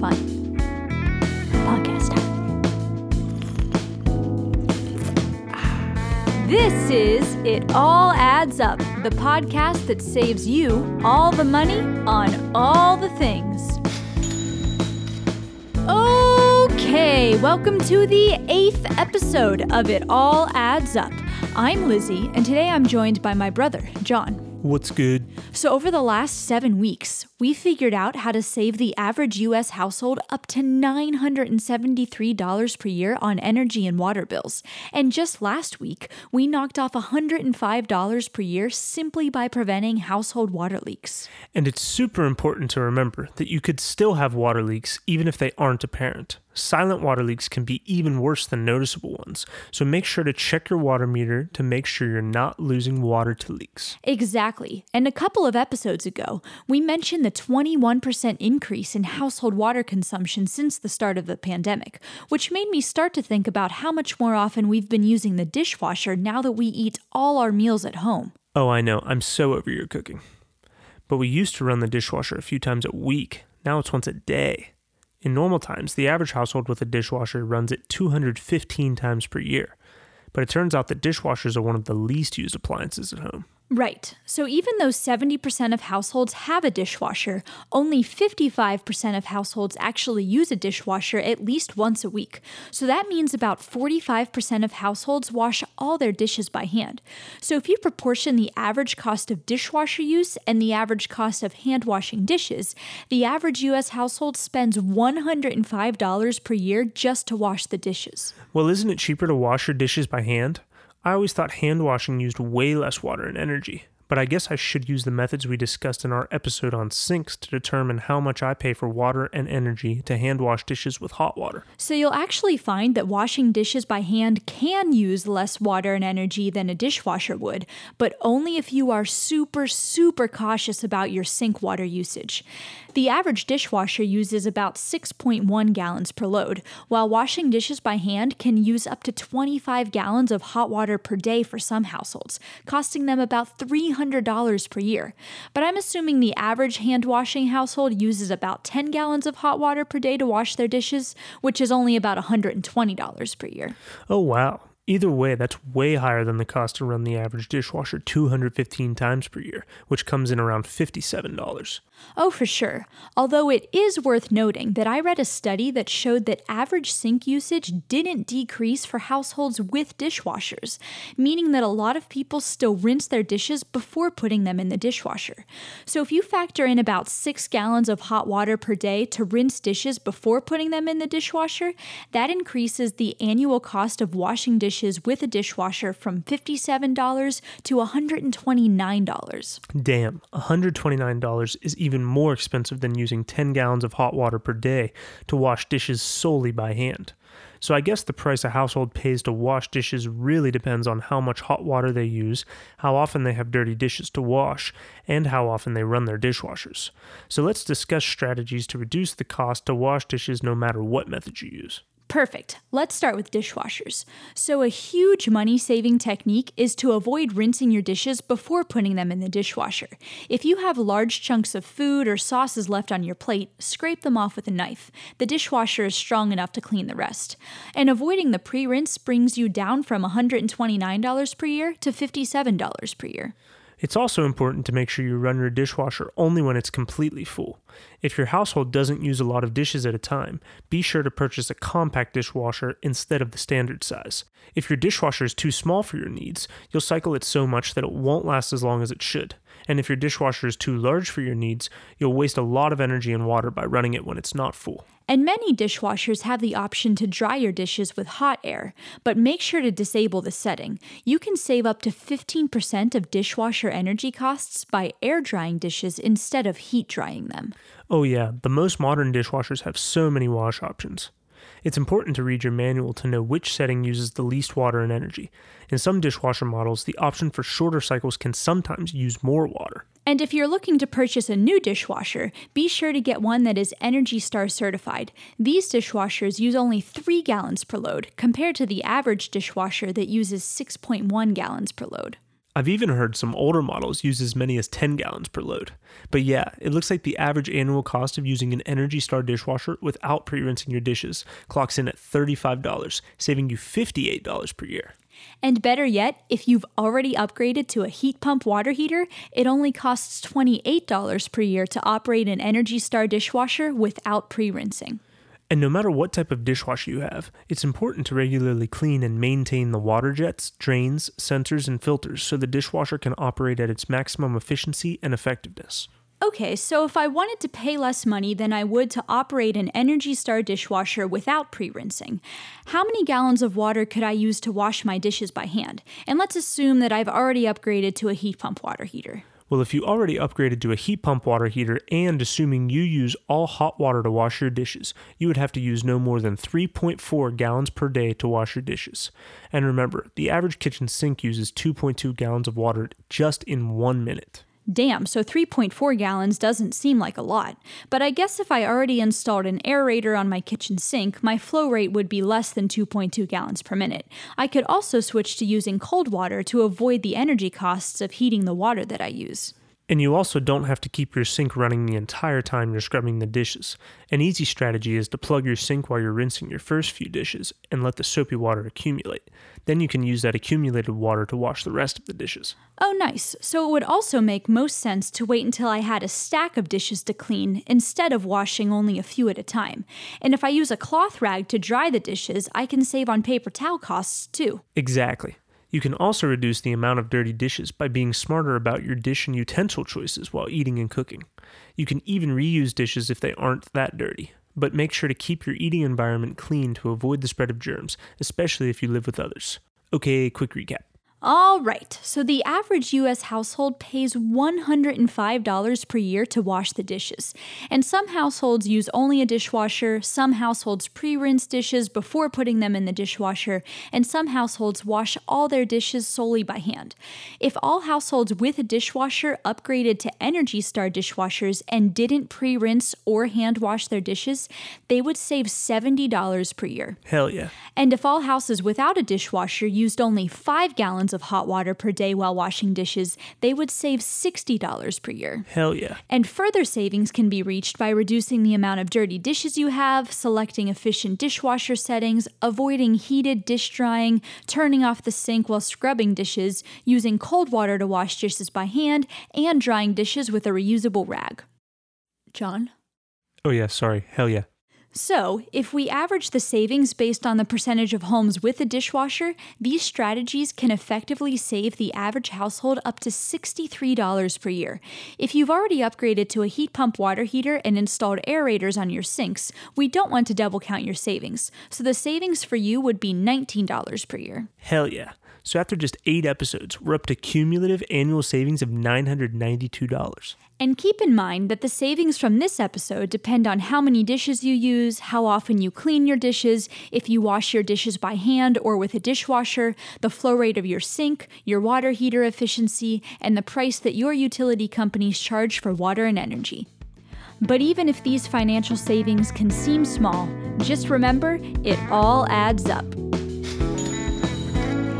Podcast time. This is It All Adds Up, the podcast that saves you all the money on all the things. Okay, welcome to the eighth episode of It All Adds Up. I'm Lizzie, and today I'm joined by my brother, John. What's good? So, over the last seven weeks, we figured out how to save the average US household up to $973 per year on energy and water bills. And just last week, we knocked off $105 per year simply by preventing household water leaks. And it's super important to remember that you could still have water leaks even if they aren't apparent. Silent water leaks can be even worse than noticeable ones, so make sure to check your water meter to make sure you're not losing water to leaks. Exactly. And a couple of episodes ago, we mentioned the 21% increase in household water consumption since the start of the pandemic, which made me start to think about how much more often we've been using the dishwasher now that we eat all our meals at home. Oh, I know, I'm so over your cooking. But we used to run the dishwasher a few times a week, now it's once a day. In normal times, the average household with a dishwasher runs it 215 times per year. But it turns out that dishwashers are one of the least used appliances at home. Right. So even though 70% of households have a dishwasher, only 55% of households actually use a dishwasher at least once a week. So that means about 45% of households wash all their dishes by hand. So if you proportion the average cost of dishwasher use and the average cost of hand washing dishes, the average US household spends $105 per year just to wash the dishes. Well, isn't it cheaper to wash your dishes by hand? I always thought hand washing used way less water and energy but I guess I should use the methods we discussed in our episode on sinks to determine how much I pay for water and energy to hand wash dishes with hot water. So you'll actually find that washing dishes by hand can use less water and energy than a dishwasher would, but only if you are super, super cautious about your sink water usage. The average dishwasher uses about 6.1 gallons per load, while washing dishes by hand can use up to 25 gallons of hot water per day for some households, costing them about 300 $100 per year. But I'm assuming the average hand washing household uses about 10 gallons of hot water per day to wash their dishes, which is only about $120 per year. Oh, wow. Either way, that's way higher than the cost to run the average dishwasher 215 times per year, which comes in around $57. Oh, for sure. Although it is worth noting that I read a study that showed that average sink usage didn't decrease for households with dishwashers, meaning that a lot of people still rinse their dishes before putting them in the dishwasher. So if you factor in about six gallons of hot water per day to rinse dishes before putting them in the dishwasher, that increases the annual cost of washing dishes with a dishwasher from $57 to $129. Damn, $129 is even more expensive than using 10 gallons of hot water per day to wash dishes solely by hand. So I guess the price a household pays to wash dishes really depends on how much hot water they use, how often they have dirty dishes to wash, and how often they run their dishwashers. So let's discuss strategies to reduce the cost to wash dishes no matter what method you use. Perfect. Let's start with dishwashers. So, a huge money saving technique is to avoid rinsing your dishes before putting them in the dishwasher. If you have large chunks of food or sauces left on your plate, scrape them off with a knife. The dishwasher is strong enough to clean the rest. And avoiding the pre rinse brings you down from $129 per year to $57 per year. It's also important to make sure you run your dishwasher only when it's completely full. If your household doesn't use a lot of dishes at a time, be sure to purchase a compact dishwasher instead of the standard size. If your dishwasher is too small for your needs, you'll cycle it so much that it won't last as long as it should. And if your dishwasher is too large for your needs, you'll waste a lot of energy and water by running it when it's not full. And many dishwashers have the option to dry your dishes with hot air, but make sure to disable the setting. You can save up to 15% of dishwasher energy costs by air drying dishes instead of heat drying them. Oh, yeah, the most modern dishwashers have so many wash options. It's important to read your manual to know which setting uses the least water and energy. In some dishwasher models, the option for shorter cycles can sometimes use more water. And if you're looking to purchase a new dishwasher, be sure to get one that is Energy Star certified. These dishwashers use only 3 gallons per load, compared to the average dishwasher that uses 6.1 gallons per load. I've even heard some older models use as many as 10 gallons per load. But yeah, it looks like the average annual cost of using an Energy Star dishwasher without pre rinsing your dishes clocks in at $35, saving you $58 per year. And better yet, if you've already upgraded to a heat pump water heater, it only costs $28 per year to operate an Energy Star dishwasher without pre rinsing. And no matter what type of dishwasher you have, it's important to regularly clean and maintain the water jets, drains, sensors, and filters so the dishwasher can operate at its maximum efficiency and effectiveness. Okay, so if I wanted to pay less money than I would to operate an Energy Star dishwasher without pre rinsing, how many gallons of water could I use to wash my dishes by hand? And let's assume that I've already upgraded to a heat pump water heater. Well, if you already upgraded to a heat pump water heater and assuming you use all hot water to wash your dishes, you would have to use no more than 3.4 gallons per day to wash your dishes. And remember, the average kitchen sink uses 2.2 gallons of water just in one minute. Damn, so 3.4 gallons doesn't seem like a lot. But I guess if I already installed an aerator on my kitchen sink, my flow rate would be less than 2.2 gallons per minute. I could also switch to using cold water to avoid the energy costs of heating the water that I use. And you also don't have to keep your sink running the entire time you're scrubbing the dishes. An easy strategy is to plug your sink while you're rinsing your first few dishes and let the soapy water accumulate. Then you can use that accumulated water to wash the rest of the dishes. Oh, nice. So it would also make most sense to wait until I had a stack of dishes to clean instead of washing only a few at a time. And if I use a cloth rag to dry the dishes, I can save on paper towel costs too. Exactly. You can also reduce the amount of dirty dishes by being smarter about your dish and utensil choices while eating and cooking. You can even reuse dishes if they aren't that dirty, but make sure to keep your eating environment clean to avoid the spread of germs, especially if you live with others. Okay, quick recap. All right, so the average US household pays $105 per year to wash the dishes. And some households use only a dishwasher, some households pre rinse dishes before putting them in the dishwasher, and some households wash all their dishes solely by hand. If all households with a dishwasher upgraded to Energy Star dishwashers and didn't pre rinse or hand wash their dishes, they would save $70 per year. Hell yeah. And if all houses without a dishwasher used only 5 gallons of hot water per day while washing dishes, they would save $60 per year. Hell yeah. And further savings can be reached by reducing the amount of dirty dishes you have, selecting efficient dishwasher settings, avoiding heated dish drying, turning off the sink while scrubbing dishes, using cold water to wash dishes by hand, and drying dishes with a reusable rag. John? Oh, yeah, sorry. Hell yeah. So, if we average the savings based on the percentage of homes with a dishwasher, these strategies can effectively save the average household up to $63 per year. If you've already upgraded to a heat pump water heater and installed aerators on your sinks, we don't want to double count your savings. So, the savings for you would be $19 per year. Hell yeah. So after just eight episodes, we're up to cumulative annual savings of $992. And keep in mind that the savings from this episode depend on how many dishes you use, how often you clean your dishes, if you wash your dishes by hand or with a dishwasher, the flow rate of your sink, your water heater efficiency, and the price that your utility companies charge for water and energy. But even if these financial savings can seem small, just remember it all adds up.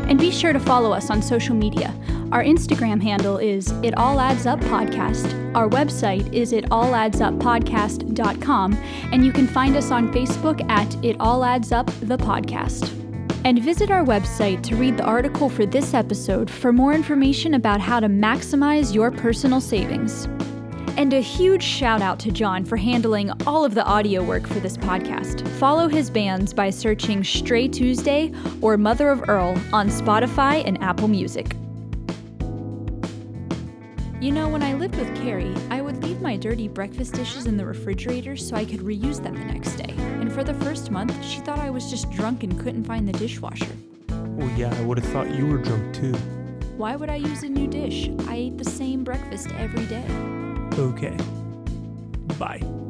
And be sure to follow us on social media. Our Instagram handle is It All Adds Up Podcast. Our website is italladdsuppodcast.com, and you can find us on Facebook at It All Adds Up the Podcast. And visit our website to read the article for this episode for more information about how to maximize your personal savings. And a huge shout out to John for handling all of the audio work for this podcast. Follow his bands by searching Stray Tuesday or Mother of Earl on Spotify and Apple Music. You know, when I lived with Carrie, I would leave my dirty breakfast dishes in the refrigerator so I could reuse them the next day. And for the first month, she thought I was just drunk and couldn't find the dishwasher. Well, yeah, I would have thought you were drunk too. Why would I use a new dish? I ate the same breakfast every day. Okay. Bye.